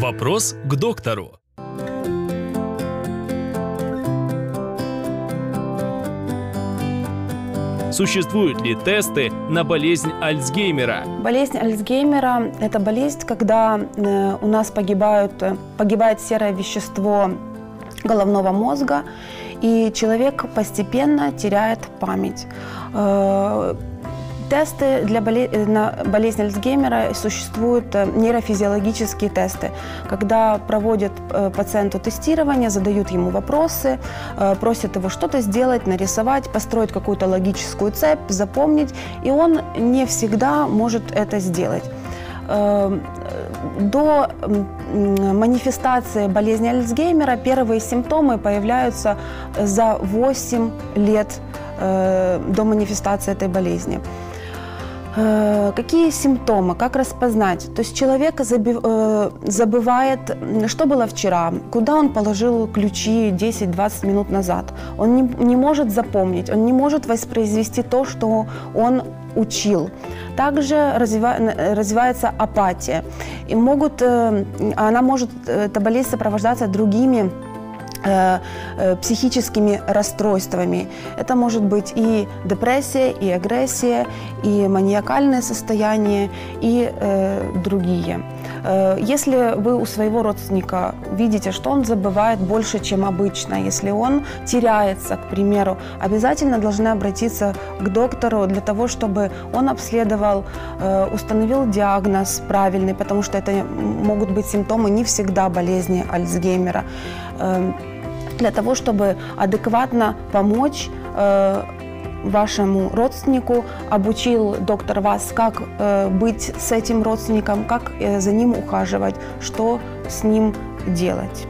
Вопрос к доктору. Существуют ли тесты на болезнь Альцгеймера? Болезнь Альцгеймера – это болезнь, когда э, у нас погибают, э, погибает серое вещество головного мозга, и человек постепенно теряет память. Тесты для боле- э, на болезнь Альцгеймера существуют э, нейрофизиологические тесты, когда проводят э, пациенту тестирование, задают ему вопросы, просят его что-то сделать, нарисовать, построить какую-то логическую цепь, запомнить, и он не всегда может это сделать. Э, До манифестации болезни Альцгеймера первые симптомы появляются за 8 лет до манифестации этой болезни. Э, Какие симптомы, как распознать? То есть человек э, забывает, что было вчера, куда он положил ключи 10-20 минут назад. Он не, может запомнить, он не может воспроизвести то, что он учил. Также н- развивается апатия. И могут, э, она может, э, эта болезнь сопровождаться другими э, э, психическими расстройствами. Это может быть и депрессия, и агрессия, и маниакальное состояние, и э, другие. Э, Если вы у своего родственника видите, что он забывает больше, чем обычно, если он теряется, к примеру, обязательно должны обратиться к доктору для того, чтобы он обследовал, э, установил диагноз правильный, потому что это могут быть симптомы не всегда болезни Альцгеймера. Э, Для того, чтобы адекватно помочь э, вашему родственнику, обучил доктор вас, как э, быть с этим родственником, как э, за ним ухаживать, что с ним делать.